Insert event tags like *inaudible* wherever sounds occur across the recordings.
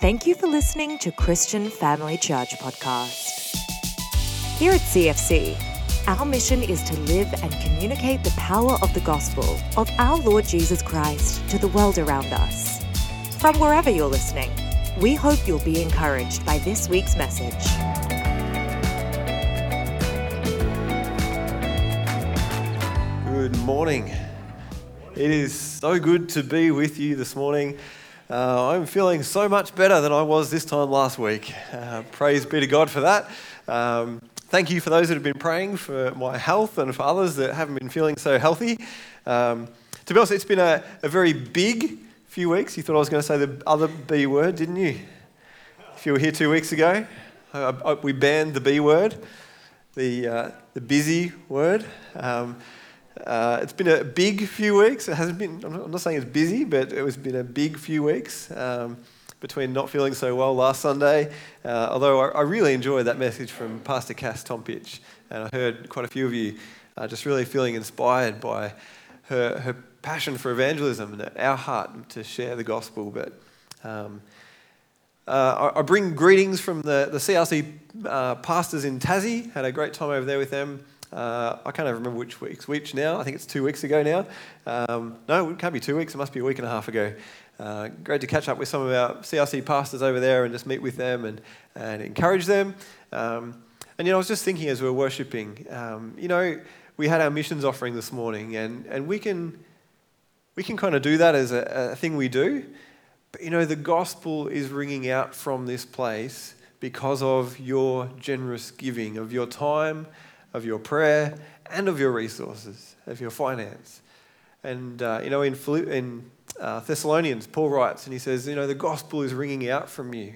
Thank you for listening to Christian Family Church Podcast. Here at CFC, our mission is to live and communicate the power of the gospel of our Lord Jesus Christ to the world around us. From wherever you're listening, we hope you'll be encouraged by this week's message. Good morning. It is so good to be with you this morning. Uh, I'm feeling so much better than I was this time last week. Uh, praise be to God for that. Um, thank you for those that have been praying for my health and for others that haven't been feeling so healthy. Um, to be honest, it's been a, a very big few weeks. You thought I was going to say the other B word, didn't you? If you were here two weeks ago, I, I, we banned the B word, the, uh, the busy word. Um, uh, it's been a big few weeks. It hasn't been, I'm not saying it's busy, but it has been a big few weeks um, between not feeling so well last Sunday. Uh, although I, I, really enjoyed that message from Pastor Cass Tompich, and I heard quite a few of you uh, just really feeling inspired by her, her passion for evangelism and our heart to share the gospel. But um, uh, I, I, bring greetings from the, the CRC uh, pastors in Tassie. Had a great time over there with them. Uh, I can't even remember which week's which now. I think it's two weeks ago now. Um, no, it can't be two weeks. It must be a week and a half ago. Uh, great to catch up with some of our CRC pastors over there and just meet with them and, and encourage them. Um, and, you know, I was just thinking as we were worshipping, um, you know, we had our missions offering this morning, and, and we can, we can kind of do that as a, a thing we do. But, you know, the gospel is ringing out from this place because of your generous giving of your time of your prayer, and of your resources, of your finance. And, uh, you know, in, in uh, Thessalonians, Paul writes, and he says, you know, the gospel is ringing out from you.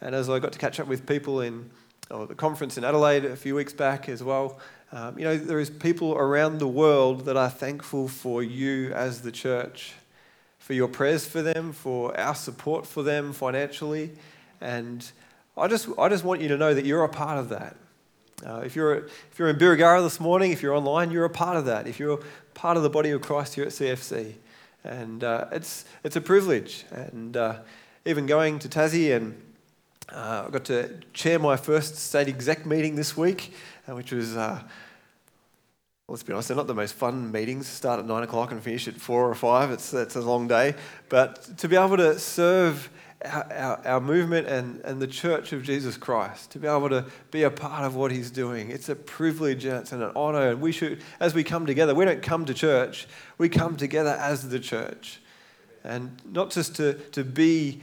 And as I got to catch up with people in oh, the conference in Adelaide a few weeks back as well, um, you know, there is people around the world that are thankful for you as the church, for your prayers for them, for our support for them financially. And I just, I just want you to know that you're a part of that. Uh, if, you're, if you're in Birregurra this morning, if you're online, you're a part of that. If you're part of the body of Christ here at CFC. And uh, it's, it's a privilege. And uh, even going to Tassie, and uh, I got to chair my first state exec meeting this week, uh, which was, uh, let's be honest, they're not the most fun meetings. Start at nine o'clock and finish at four or five. It's, it's a long day. But to be able to serve our, our, movement and, and the church of Jesus Christ, to be able to be a part of what he's doing. It's a privilege and it's an honor. And we should, as we come together, we don't come to church, we come together as the church. And not just to, to be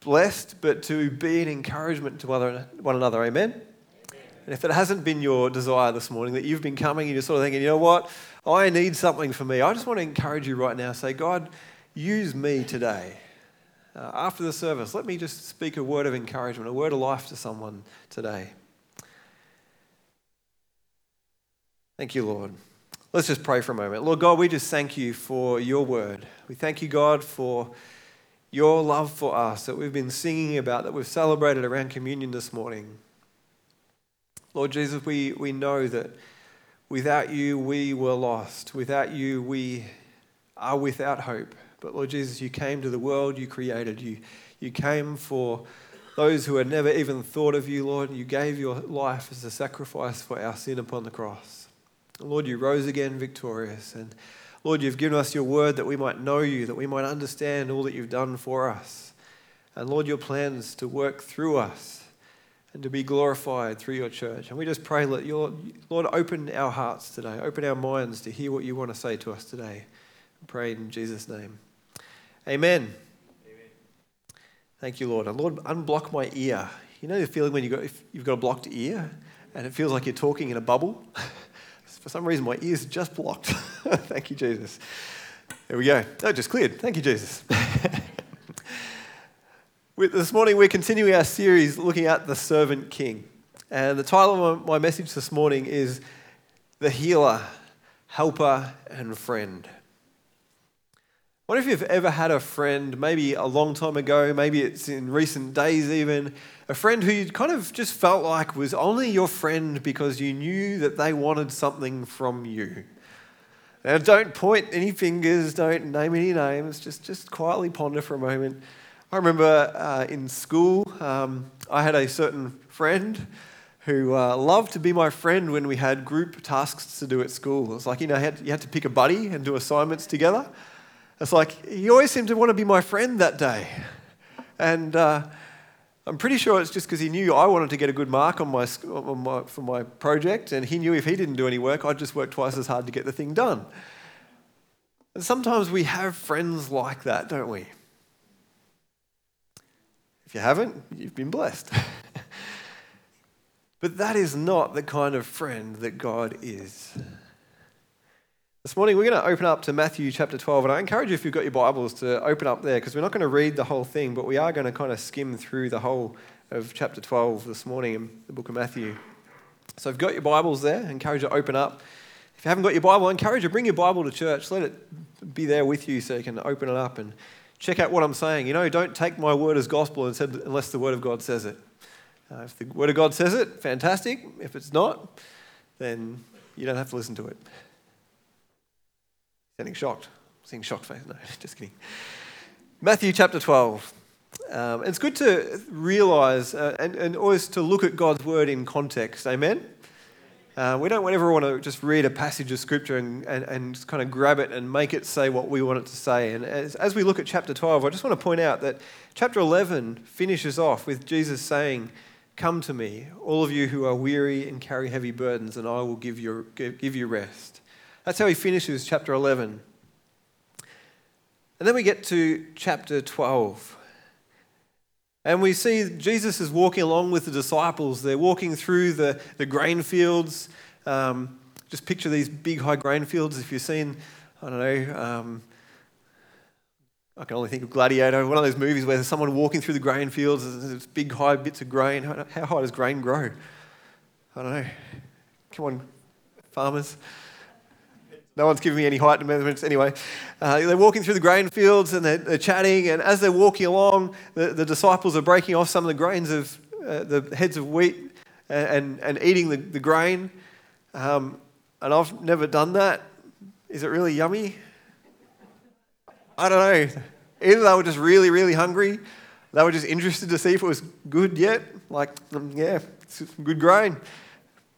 blessed, but to be an encouragement to one another. Amen? And if it hasn't been your desire this morning, that you've been coming and you're sort of thinking, you know what, I need something for me, I just want to encourage you right now. Say, God, use me today uh, after the service, let me just speak a word of encouragement, a word of life to someone today. Thank you, Lord. Let's just pray for a moment. Lord God, we just thank you for your word. We thank you, God, for your love for us that we've been singing about, that we've celebrated around communion this morning. Lord Jesus, we, we know that without you, we were lost. Without you, we are without hope. But Lord Jesus, you came to the world you created. You, you came for those who had never even thought of you, Lord. You gave your life as a sacrifice for our sin upon the cross. Lord, you rose again victorious. And Lord, you've given us your word that we might know you, that we might understand all that you've done for us. And Lord, your plans to work through us and to be glorified through your church. And we just pray, let your Lord open our hearts today, open our minds to hear what you want to say to us today. I pray in Jesus' name. Amen. Amen. Thank you, Lord. And Lord, unblock my ear. You know the feeling when you got, you've got a blocked ear and it feels like you're talking in a bubble? *laughs* For some reason, my ear's just blocked. *laughs* Thank you, Jesus. There we go. Oh, just cleared. Thank you, Jesus. *laughs* this morning, we're continuing our series looking at the servant king. And the title of my message this morning is The Healer, Helper, and Friend wonder if you've ever had a friend, maybe a long time ago, maybe it's in recent days even, a friend who you kind of just felt like was only your friend because you knew that they wanted something from you. Now, don't point any fingers, don't name any names, just, just quietly ponder for a moment. I remember uh, in school, um, I had a certain friend who uh, loved to be my friend when we had group tasks to do at school. It's like, you know, you had to pick a buddy and do assignments together. It's like, he always seemed to want to be my friend that day. And uh, I'm pretty sure it's just because he knew I wanted to get a good mark on my, on my, for my project, and he knew if he didn't do any work, I'd just work twice as hard to get the thing done. And sometimes we have friends like that, don't we? If you haven't, you've been blessed. *laughs* but that is not the kind of friend that God is. This morning, we're going to open up to Matthew chapter 12, and I encourage you, if you've got your Bibles, to open up there because we're not going to read the whole thing, but we are going to kind of skim through the whole of chapter 12 this morning in the book of Matthew. So, if you've got your Bibles there, I encourage you to open up. If you haven't got your Bible, I encourage you to bring your Bible to church. Let it be there with you so you can open it up and check out what I'm saying. You know, don't take my word as gospel unless the word of God says it. Uh, if the word of God says it, fantastic. If it's not, then you don't have to listen to it. Getting shocked. Seeing shocked face. No, *laughs* just kidding. Matthew chapter 12. Um, it's good to realize uh, and, and always to look at God's word in context. Amen? Uh, we don't ever want to just read a passage of scripture and, and, and kind of grab it and make it say what we want it to say. And as, as we look at chapter 12, I just want to point out that chapter 11 finishes off with Jesus saying, Come to me, all of you who are weary and carry heavy burdens, and I will give you, give you rest. That's how he finishes chapter 11. And then we get to chapter 12. And we see Jesus is walking along with the disciples. They're walking through the, the grain fields. Um, just picture these big, high grain fields. If you've seen, I don't know, um, I can only think of Gladiator, one of those movies where there's someone walking through the grain fields, there's big, high bits of grain. How high does grain grow? I don't know. Come on, farmers. No one's giving me any height measurements anyway. Uh, they're walking through the grain fields and they're, they're chatting, and as they're walking along, the, the, disciples are breaking off some of the grains of uh, the heads of wheat and, and, and eating the, the grain. Um, and I've never done that. Is it really yummy? I don't know. Either they were just really, really hungry, they were just interested to see if it was good yet. Like, um, yeah, it's good grain.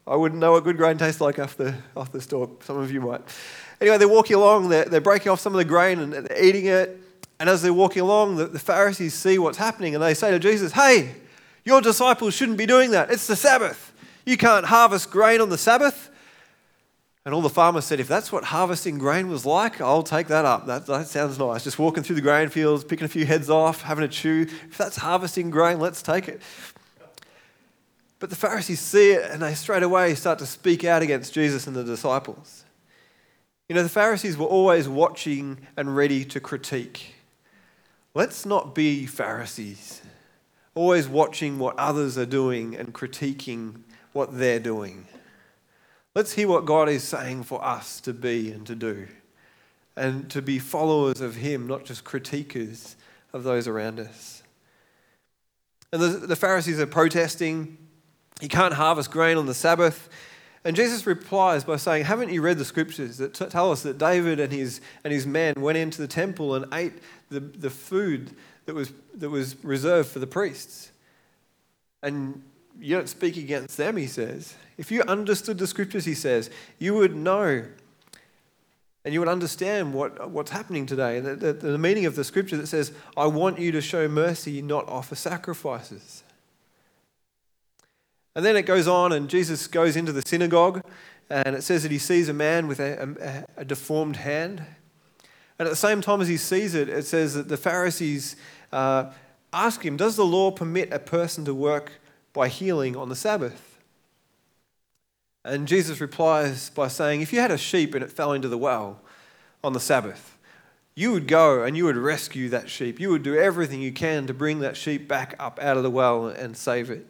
I wouldn't know what good grain tastes like off the, off the store. Some of you might. Anyway, they're walking along, they're, they're breaking off some of the grain and they're eating it. And as they're walking along, the, the Pharisees see what's happening and they say to Jesus, Hey, your disciples shouldn't be doing that. It's the Sabbath. You can't harvest grain on the Sabbath. And all the farmers said, If that's what harvesting grain was like, I'll take that up. That, that sounds nice. Just walking through the grain fields, picking a few heads off, having a chew. If that's harvesting grain, let's take it. But the Pharisees see it and they straight away start to speak out against Jesus and the disciples. You know, the Pharisees were always watching and ready to critique. Let's not be Pharisees, always watching what others are doing and critiquing what they're doing. Let's hear what God is saying for us to be and to do, and to be followers of Him, not just critiquers of those around us. And the, the Pharisees are protesting you can't harvest grain on the Sabbath. And Jesus replies by saying, Haven't you read the scriptures that t- tell us that David and his, and his men went into the temple and ate the, the food that was, that was reserved for the priests? And you don't speak against them, he says. If you understood the scriptures, he says, you would know and you would understand what, what's happening today. And the, the, the meaning of the scripture that says, I want you to show mercy, not offer sacrifices. And then it goes on, and Jesus goes into the synagogue, and it says that he sees a man with a, a, a deformed hand. And at the same time as he sees it, it says that the Pharisees uh, ask him, Does the law permit a person to work by healing on the Sabbath? And Jesus replies by saying, If you had a sheep and it fell into the well on the Sabbath, you would go and you would rescue that sheep. You would do everything you can to bring that sheep back up out of the well and save it.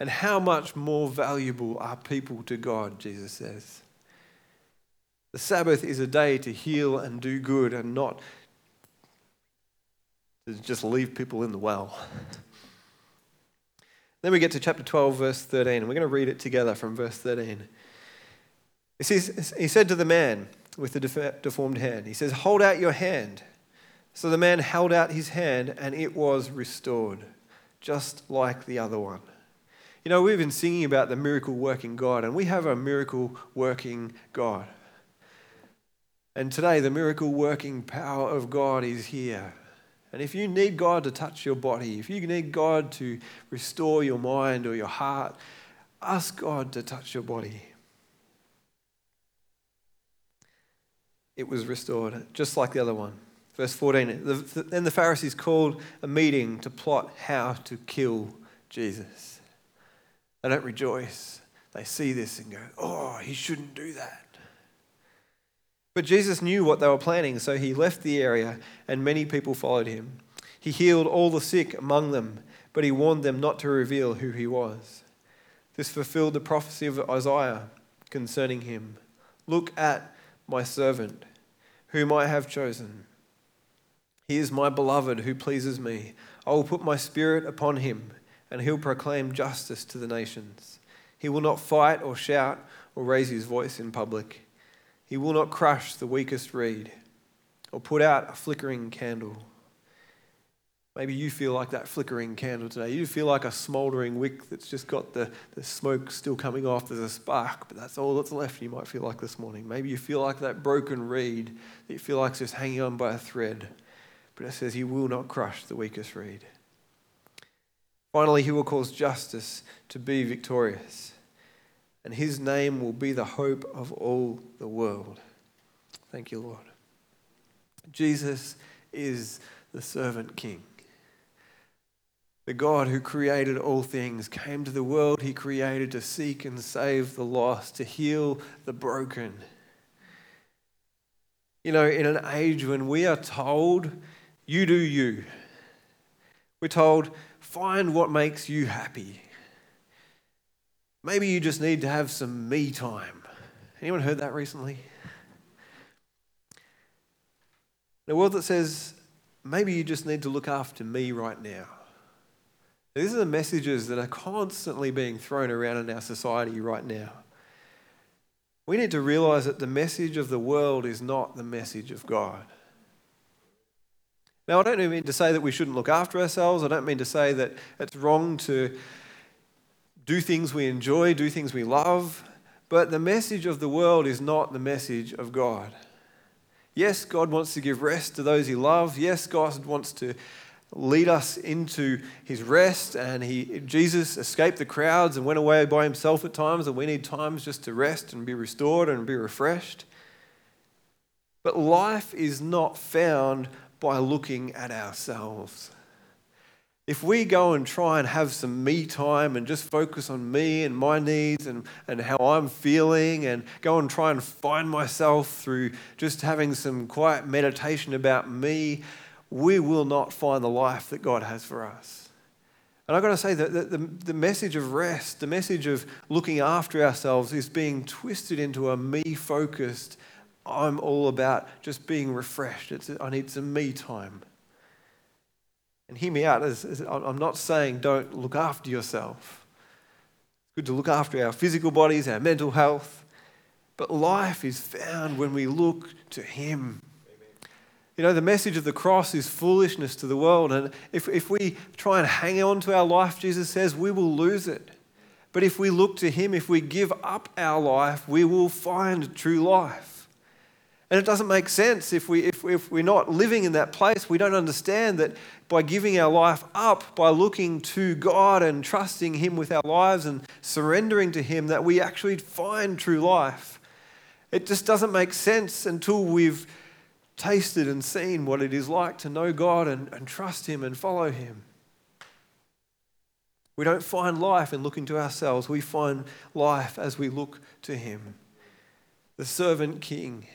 And how much more valuable are people to God, Jesus says. The Sabbath is a day to heal and do good and not to just leave people in the well. *laughs* then we get to chapter 12, verse 13, and we're going to read it together from verse 13. He, says, he said to the man with the deformed hand, He says, Hold out your hand. So the man held out his hand and it was restored, just like the other one. You know, we've been singing about the miracle working God, and we have a miracle working God. And today, the miracle working power of God is here. And if you need God to touch your body, if you need God to restore your mind or your heart, ask God to touch your body. It was restored, just like the other one. Verse 14 Then the Pharisees called a meeting to plot how to kill Jesus. They don't rejoice. They see this and go, Oh, he shouldn't do that. But Jesus knew what they were planning, so he left the area, and many people followed him. He healed all the sick among them, but he warned them not to reveal who he was. This fulfilled the prophecy of Isaiah concerning him. Look at my servant, whom I have chosen. He is my beloved who pleases me. I will put my spirit upon him, and he'll proclaim justice to the nations. He will not fight or shout or raise his voice in public. He will not crush the weakest reed or put out a flickering candle. Maybe you feel like that flickering candle today. You feel like a smouldering wick that's just got the, the smoke still coming off. There's a spark, but that's all that's left. You might feel like this morning. Maybe you feel like that broken reed that you feel like it's just hanging on by a thread. But it says, He will not crush the weakest reed. Finally, He will cause justice to be victorious and his name will be the hope of all the world. Thank you, Lord. Jesus is the servant king. The God who created all things came to the world he created to seek and save the lost, to heal the broken. You know, in an age when we are told, you do you, we're told, find what makes you happy. Maybe you just need to have some me time. Anyone heard that recently? In a world that says, maybe you just need to look after me right now. These are the messages that are constantly being thrown around in our society right now. We need to realize that the message of the world is not the message of God. Now, I don't mean to say that we shouldn't look after ourselves. I don't mean to say that it's wrong to do things we enjoy, do things we love, but the message of the world is not the message of God. Yes, God wants to give rest to those he loves. Yes, God wants to lead us into his rest and he Jesus escaped the crowds and went away by himself at times and we need times just to rest and be restored and be refreshed. But life is not found by looking at ourselves. If we go and try and have some me time and just focus on me and my needs and, and how I'm feeling and go and try and find myself through just having some quiet meditation about me, we will not find the life that God has for us. And I've got to say that the, the, the message of rest, the message of looking after ourselves is being twisted into a me focused, I'm all about just being refreshed. It's, I need some me time. And hear me out. I'm not saying don't look after yourself. It's good to look after our physical bodies, our mental health. But life is found when we look to Him. You know, the message of the cross is foolishness to the world. And if, if we try and hang on to our life, Jesus says, we will lose it. But if we look to Him, if we give up our life, we will find true life. And it doesn't make sense if, we, if, if we're not living in that place. We don't understand that by giving our life up, by looking to God and trusting Him with our lives and surrendering to Him, that we actually find true life. It just doesn't make sense until we've tasted and seen what it is like to know God and, and trust Him and follow Him. We don't find life in looking to ourselves, we find life as we look to Him. The servant king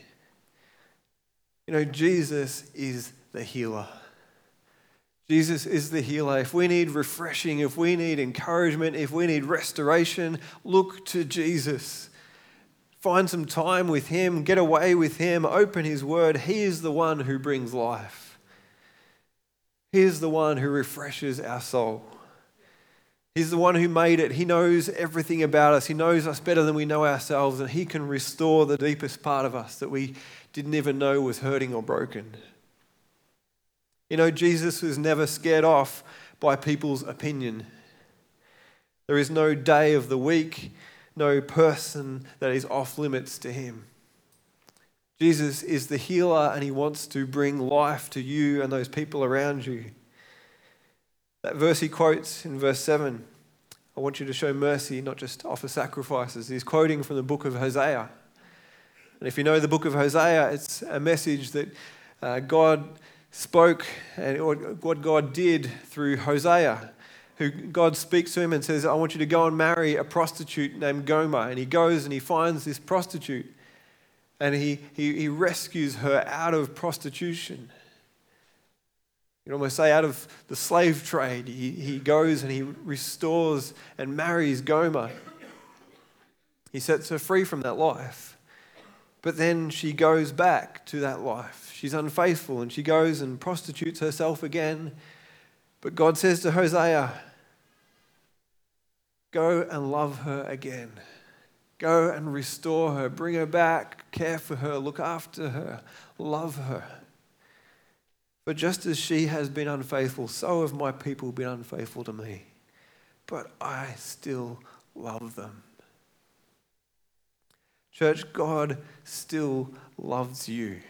you know, Jesus is the healer. Jesus is the healer. If we need refreshing, if we need encouragement, if we need restoration, look to Jesus. Find some time with Him, get away with Him, open His Word. He is the one who brings life. He is the one who refreshes our soul. He's the one who made it. He knows everything about us. He knows us better than we know ourselves, and He can restore the deepest part of us that we didn't even know was hurting or broken. You know, Jesus was never scared off by people's opinion. There is no day of the week, no person that is off limits to him. Jesus is the healer and he wants to bring life to you and those people around you. That verse he quotes in verse 7 I want you to show mercy, not just offer sacrifices. He's quoting from the book of Hosea. And if you know the book of Hosea, it's a message that uh, God spoke and what God did through Hosea, who God speaks to him and says, I want you to go and marry a prostitute named Gomer. And he goes and he finds this prostitute and he, he, he rescues her out of prostitution. You would almost say out of the slave trade. He, he goes and he restores and marries Gomer. He sets her free from that life. But then she goes back to that life. She's unfaithful and she goes and prostitutes herself again. But God says to Hosea, Go and love her again. Go and restore her. Bring her back. Care for her. Look after her. Love her. But just as she has been unfaithful, so have my people been unfaithful to me. But I still love them. Church, God still loves you.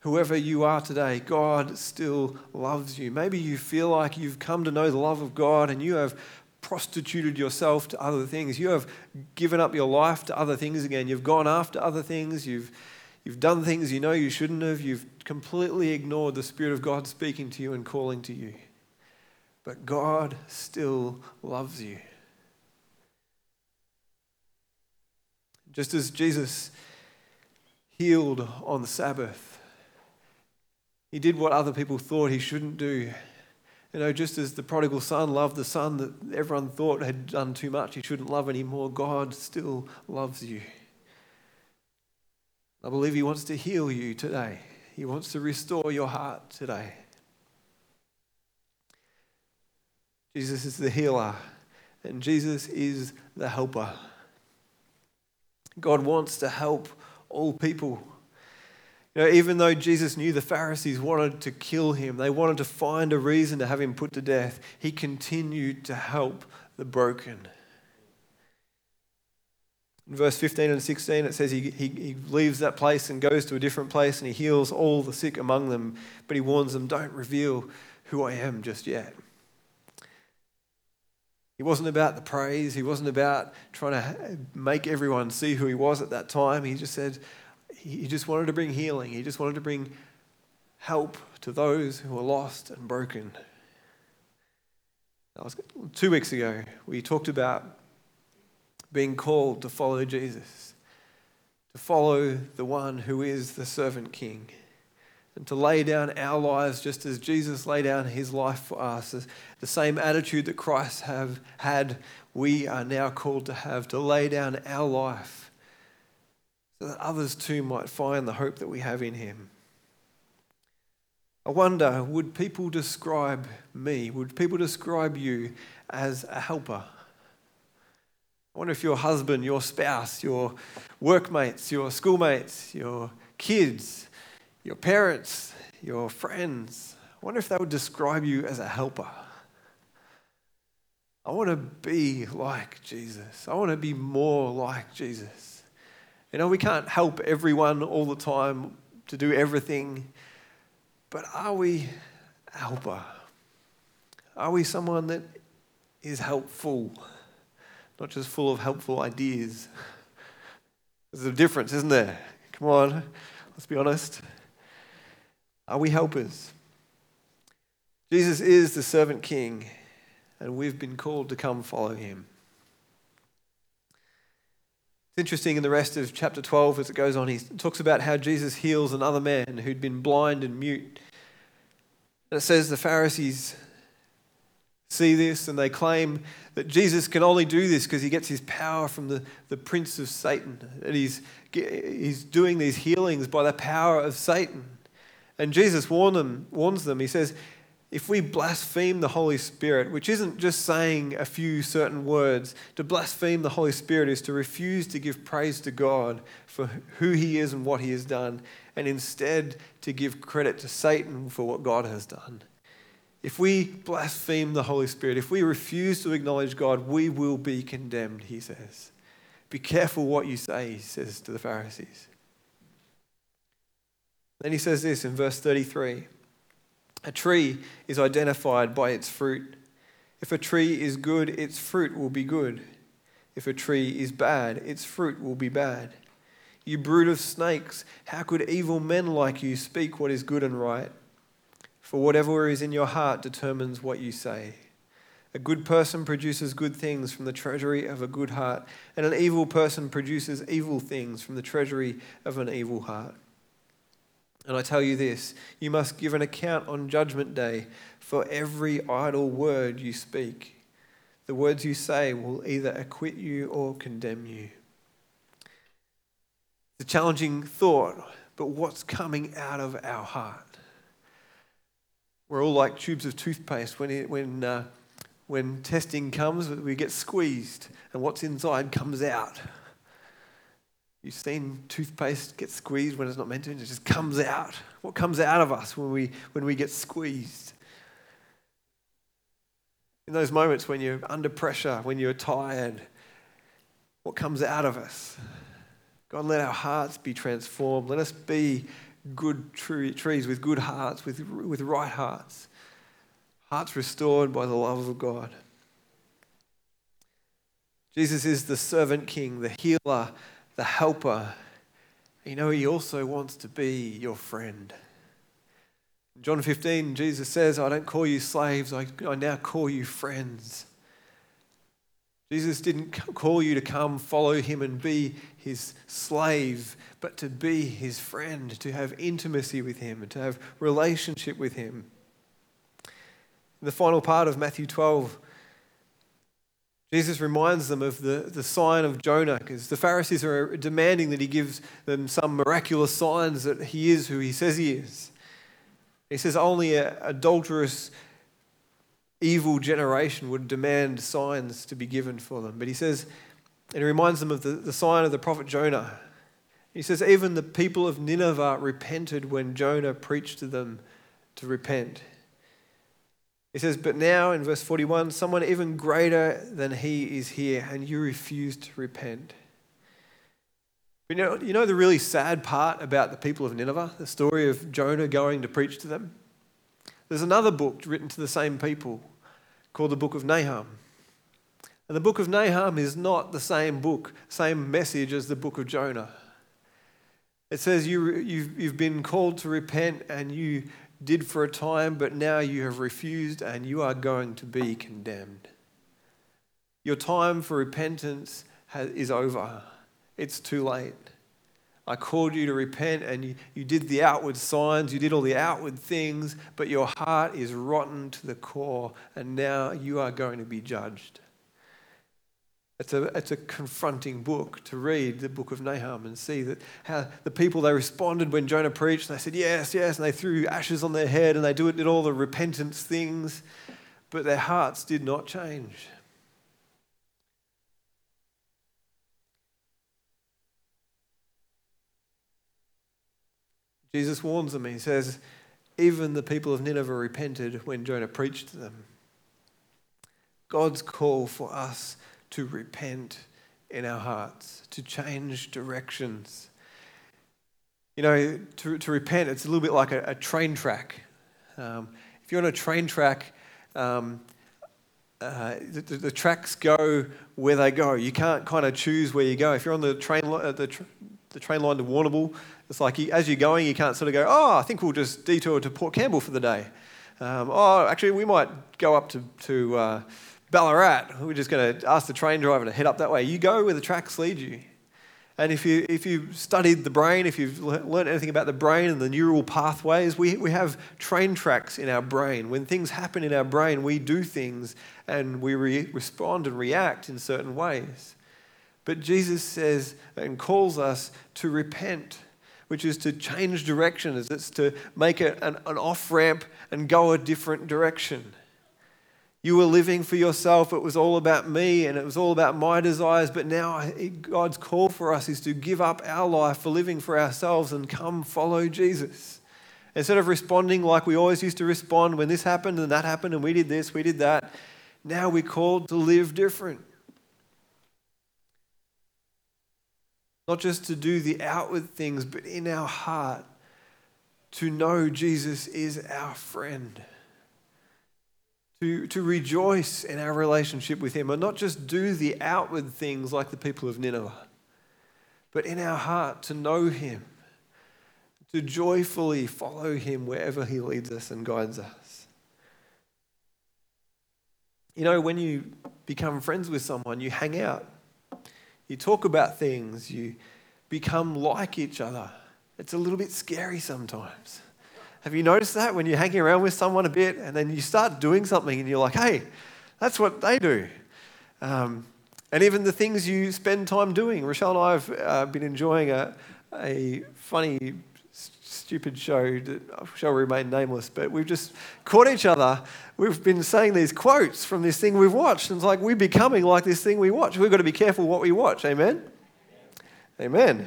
Whoever you are today, God still loves you. Maybe you feel like you've come to know the love of God and you have prostituted yourself to other things. You have given up your life to other things again. You've gone after other things. You've You've done things you know you shouldn't have. You've completely ignored the Spirit of God speaking to you and calling to you. But God still loves you. Just as Jesus healed on the Sabbath, he did what other people thought he shouldn't do. You know, just as the prodigal son loved the son that everyone thought had done too much, he shouldn't love anymore, God still loves you. I believe He wants to heal you today. He wants to restore your heart today. Jesus is the healer, and Jesus is the helper. God wants to help all people. You know, even though Jesus knew the Pharisees wanted to kill him, they wanted to find a reason to have him put to death, he continued to help the broken. In verse 15 and 16, it says he, he, he leaves that place and goes to a different place and he heals all the sick among them, but he warns them, don't reveal who I am just yet. He wasn't about the praise. He wasn't about trying to make everyone see who he was at that time. He just said, he just wanted to bring healing. He just wanted to bring help to those who were lost and broken. Was two weeks ago. We talked about being called to follow Jesus, to follow the one who is the servant king, and to lay down our lives just as Jesus laid down his life for us. The same attitude that Christ have had, we are now called to have, to lay down our life so that others too might find the hope that we have in him. I wonder, would people describe me, would people describe you as a helper? I wonder if your husband, your spouse, your workmates, your schoolmates, your kids, your parents, your friends, I wonder if they would describe you as a helper. I want to be like Jesus. I want to be more like Jesus. You know, we can't help everyone all the time to do everything, but are we a helper? Are we someone that is helpful? not just full of helpful ideas. There's a difference, isn't there? Come on, let's be honest. Are we helpers? Jesus is the servant king, and we've been called to come follow him. It's interesting in the rest of chapter 12 as it goes on, he talks about how Jesus heals another man who'd been blind and mute. And it says the Pharisees see this and they claim that Jesus can only do this because he gets his power from the, the prince of Satan. And he's, he's doing these healings by the power of Satan. And Jesus them, warns them, he says, if we blaspheme the Holy Spirit, which isn't just saying a few certain words, to blaspheme the Holy Spirit is to refuse to give praise to God for who He is and what He has done. and instead to give credit to Satan for what God has done. If we blaspheme the Holy Spirit, if we refuse to acknowledge God, we will be condemned, he says. Be careful what you say, he says to the Pharisees. Then he says this in verse 33 A tree is identified by its fruit. If a tree is good, its fruit will be good. If a tree is bad, its fruit will be bad. You brood of snakes, how could evil men like you speak what is good and right? For whatever is in your heart determines what you say. A good person produces good things from the treasury of a good heart, and an evil person produces evil things from the treasury of an evil heart. And I tell you this you must give an account on Judgment Day for every idle word you speak. The words you say will either acquit you or condemn you. It's a challenging thought, but what's coming out of our heart? We're all like tubes of toothpaste. When, it, when, uh, when testing comes, we get squeezed, and what's inside comes out. You've seen toothpaste get squeezed when it's not meant to, and it just comes out. What comes out of us when we, when we get squeezed? In those moments when you're under pressure, when you're tired, what comes out of us? God, let our hearts be transformed. Let us be good trees with good hearts, with, with right hearts. Hearts restored by the love of God. Jesus is the servant king, the healer, the helper. You know, he also wants to be your friend. In John 15, Jesus says, I don't call you slaves, I, I now call you friends. Jesus didn't call you to come follow him and be his slave, but to be his friend, to have intimacy with him, and to have relationship with him. In the final part of Matthew 12, Jesus reminds them of the, the sign of Jonah because the Pharisees are demanding that he gives them some miraculous signs that he is who he says he is. He says only an adulterous evil generation would demand signs to be given for them. But he says, and he reminds them of the, the sign of the prophet Jonah. He says, even the people of Nineveh repented when Jonah preached to them to repent. He says, But now in verse 41, someone even greater than he is here, and you refuse to repent. You know, you know the really sad part about the people of Nineveh, the story of Jonah going to preach to them? There's another book written to the same people called the Book of Nahum. And the Book of Nahum is not the same book, same message as the Book of Jonah. It says you, you've, you've been called to repent and you did for a time, but now you have refused and you are going to be condemned. Your time for repentance has, is over. It's too late. I called you to repent and you, you did the outward signs, you did all the outward things, but your heart is rotten to the core, and now you are going to be judged. It's a, it's a confronting book to read, the book of Nahum, and see that how the people they responded when Jonah preached, and they said, Yes, yes, and they threw ashes on their head and they did all the repentance things, but their hearts did not change. Jesus warns them. He says, Even the people of Nineveh repented when Jonah preached to them. God's call for us to repent in our hearts, to change directions. You know, to, to repent, it's a little bit like a, a train track. Um, if you're on a train track, um, uh, the, the, tracks go where they go. You can't kind of choose where you go. If you're on the train, uh, the, tr- the train line to Warrnambool, it's like you, as you're going, you can't sort of go, oh, I think we'll just detour to Port Campbell for the day. Um, oh, actually, we might go up to, to uh, Ballarat. We're just going to ask the train driver to head up that way. You go where the tracks lead you. And if, you, if you've studied the brain, if you've learned anything about the brain and the neural pathways, we, we have train tracks in our brain. When things happen in our brain, we do things and we re- respond and react in certain ways. But Jesus says and calls us to repent which is to change directions. It's to make it an, an off ramp and go a different direction. You were living for yourself. It was all about me and it was all about my desires. But now God's call for us is to give up our life for living for ourselves and come follow Jesus. Instead of responding like we always used to respond when this happened and that happened and we did this, we did that, now we're called to live different. Not just to do the outward things, but in our heart to know Jesus is our friend. To, to rejoice in our relationship with Him and not just do the outward things like the people of Nineveh, but in our heart to know Him, to joyfully follow Him wherever He leads us and guides us. You know, when you become friends with someone, you hang out, you talk about things, you become like each other. It's a little bit scary sometimes. Have you noticed that when you're hanging around with someone a bit and then you start doing something and you're like, hey, that's what they do? Um, and even the things you spend time doing. Rochelle and I have uh, been enjoying a, a funny, stupid show that shall remain nameless, but we've just caught each other. We've been saying these quotes from this thing we've watched. And it's like we're becoming like this thing we watch. We've got to be careful what we watch. Amen? Amen.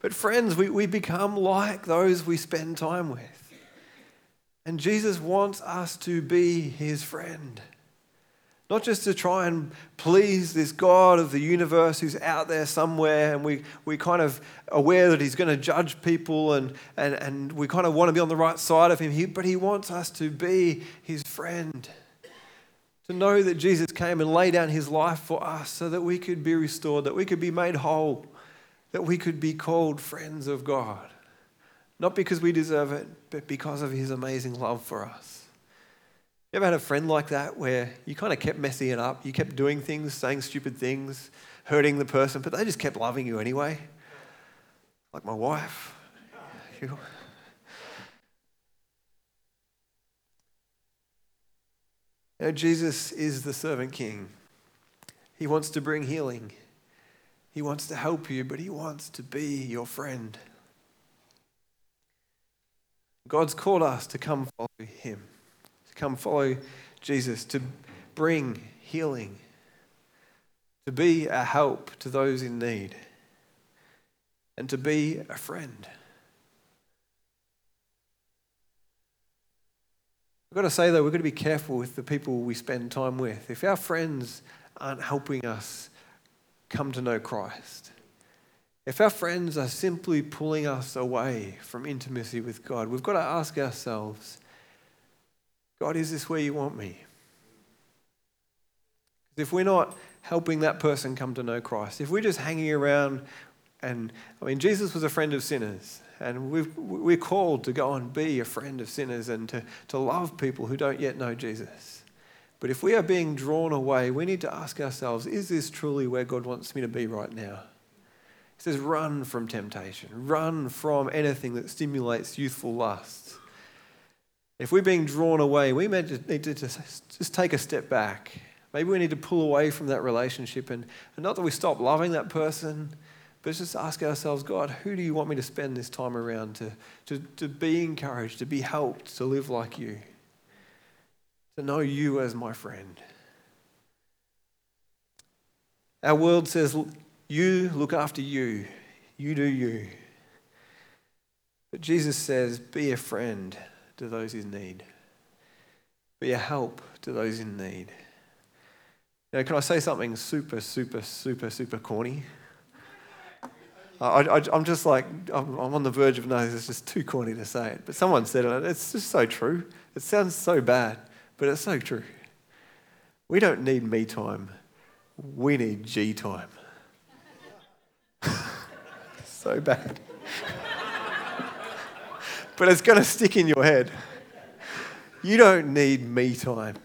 But, friends, we, we become like those we spend time with. And Jesus wants us to be his friend. Not just to try and please this God of the universe who's out there somewhere and we, we kind of aware that he's going to judge people and, and, and we kind of want to be on the right side of him. He, but he wants us to be his friend. To know that Jesus came and laid down his life for us so that we could be restored, that we could be made whole that we could be called friends of God. Not because we deserve it, but because of his amazing love for us. You ever had a friend like that where you kind of kept messing it up? You kept doing things, saying stupid things, hurting the person, but they just kept loving you anyway? Like my wife. *laughs* You know, Jesus is the servant king. He wants to bring healing. He wants to help you, but He wants to be your friend. God's called us to come follow Him, to come follow Jesus, to bring healing, to be a help to those in need, and to be a friend. We've got to say, though, we've got to be careful with the people we spend time with. If our friends aren't helping us come to know Christ, if our friends are simply pulling us away from intimacy with God, we've got to ask ourselves God, is this where you want me? If we're not helping that person come to know Christ, if we're just hanging around and, I mean, Jesus was a friend of sinners, and we we're called to go and be a friend of sinners and to, to love people who don't yet know Jesus. But if we are being drawn away, we need to ask ourselves is this truly where God wants me to be right now? He says, run from temptation, run from anything that stimulates youthful lusts. If we're being drawn away, we may need to just take a step back. Maybe we need to pull away from that relationship and, and not that we stop loving that person, but just ask ourselves, God, who do you want me to spend this time around to, to, to be encouraged, to be helped, to live like you? To know you as my friend. Our world says, You look after you, you do you. But Jesus says, Be a friend to those in need, be a help to those in need. Know, can I say something super, super, super, super corny? I, am just like, I'm, I'm, on the verge of no, it's just too corny to say it. But someone said it, it's just so true. It sounds so bad. But it's so true. We don't need me time, we need G time. *laughs* so bad. *laughs* but it's going to stick in your head. You don't need me time.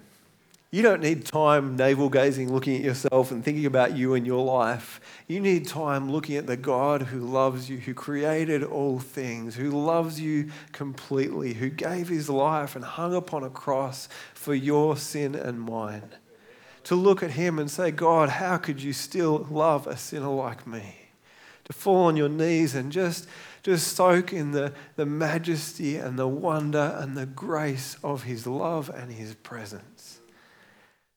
You don't need time navel gazing, looking at yourself and thinking about you and your life. You need time looking at the God who loves you, who created all things, who loves you completely, who gave his life and hung upon a cross for your sin and mine. To look at him and say, God, how could you still love a sinner like me? To fall on your knees and just, just soak in the, the majesty and the wonder and the grace of his love and his presence.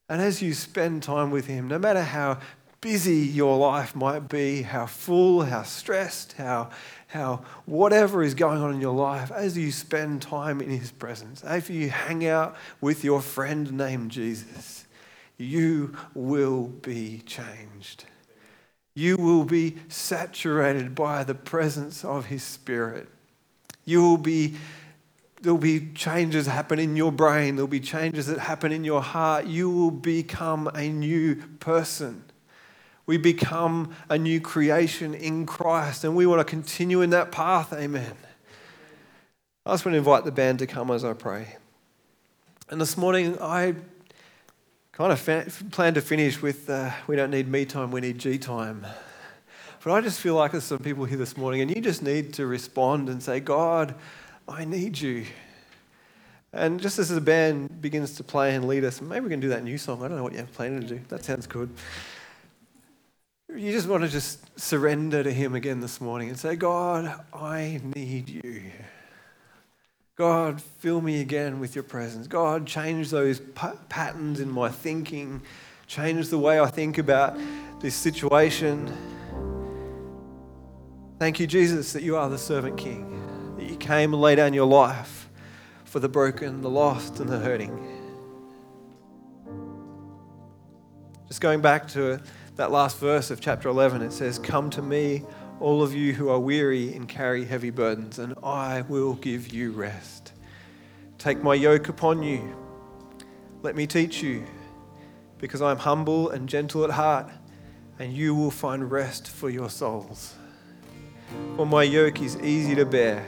And as you spend time with Him, no matter how busy your life might be, how full, how stressed, how, how whatever is going on in your life, as you spend time in His presence, as you hang out with your friend named Jesus, you will be changed. You will be saturated by the presence of His Spirit. You will be there'll be changes happen in your brain, there'll be changes that happen in your heart. You will become a new person. We become a new creation in Christ, and we want to continue in that path. Amen. I just want to invite the band to come as I pray. And this morning, I kind of plan to finish with uh, we don't need me time, we need G time. But I just feel like there's some people here this morning, and you just need to respond and say, God, I need you. And just as the band begins to play and lead us, maybe we can do that new song. I don't know what you have planned to do. That sounds good. You just want to just surrender to Him again this morning and say, God, I need you. God, fill me again with your presence. God, change those patterns in my thinking. Change the way I think about this situation. Thank you, Jesus, that you are the servant king came and laid down your life for the broken, the lost, and the hurting. Just going back to that last verse of chapter 11, it says, Come to me, all of you who are weary and carry heavy burdens, and I will give you rest. Take my yoke upon you. Let me teach you, because I am humble and gentle at heart, and you will find rest for your souls. For my yoke is easy to bear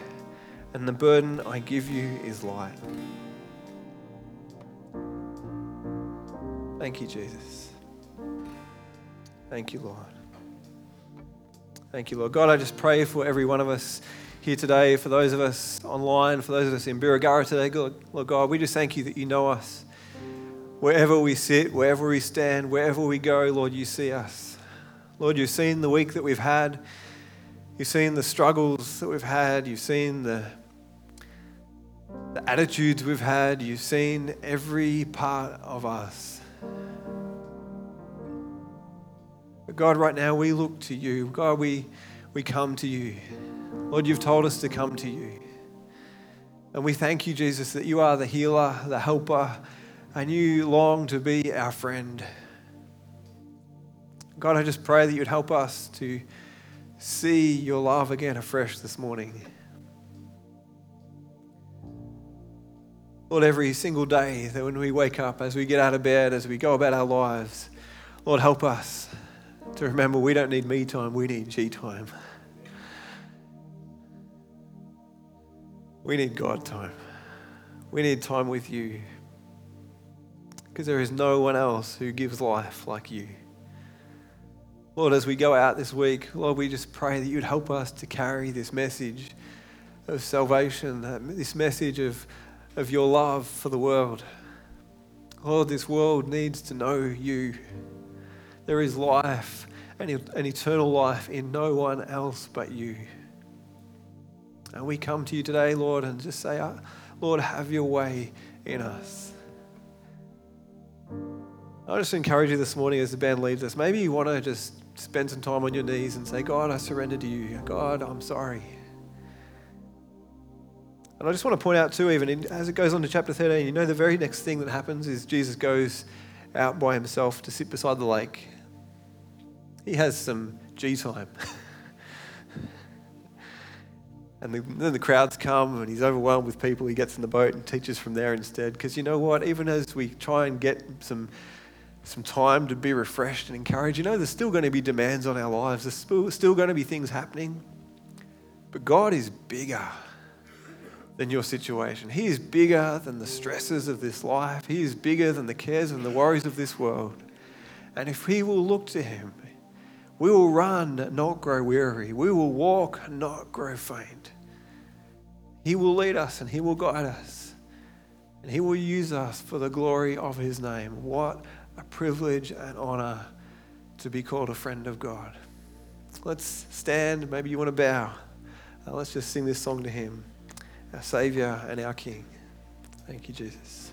and the burden I give you is light. Thank you, Jesus. Thank you, Lord. Thank you, Lord. God, I just pray for every one of us here today, for those of us online, for those of us in Birregurra today. Lord God, we just thank you that you know us. Wherever we sit, wherever we stand, wherever we go, Lord, you see us. Lord, you've seen the week that we've had. You've seen the struggles that we've had. You've seen the the attitudes we've had. You've seen every part of us. But God, right now we look to you. God, we, we come to you. Lord, you've told us to come to you. And we thank you, Jesus, that you are the healer, the helper, and you long to be our friend. God, I just pray that you'd help us to see your love again afresh this morning. Lord, every single day that when we wake up, as we get out of bed, as we go about our lives, Lord, help us to remember we don't need me time, we need G time. We need God time. We need time with you. Because there is no one else who gives life like you. Lord, as we go out this week, Lord, we just pray that you'd help us to carry this message of salvation, this message of of your love for the world. Lord, this world needs to know you. There is life, and an eternal life in no one else but you. And we come to you today, Lord, and just say, uh, Lord, have your way in us. I just encourage you this morning as the band leads us. Maybe you want to just spend some time on your knees and say, God, I surrender to you. God, I'm sorry. And I just want to point out, too, even as it goes on to chapter 13, you know, the very next thing that happens is Jesus goes out by himself to sit beside the lake. He has some G time. *laughs* and the, then the crowds come and he's overwhelmed with people. He gets in the boat and teaches from there instead. Because you know what? Even as we try and get some, some time to be refreshed and encouraged, you know, there's still going to be demands on our lives. There's still, going to be things happening. But God is bigger than your situation. He is bigger than the stresses of this life. He is bigger than the cares and the worries of this world. And if we will look to Him, we will run, and not grow weary. We will walk, and not grow faint. He will lead us and He will guide us. And He will use us for the glory of His name. What a privilege and honor to be called a friend of God. Let's stand. Maybe you want to bow. Uh, let's just sing this song to Him our Savior and our King. Thank you, Jesus.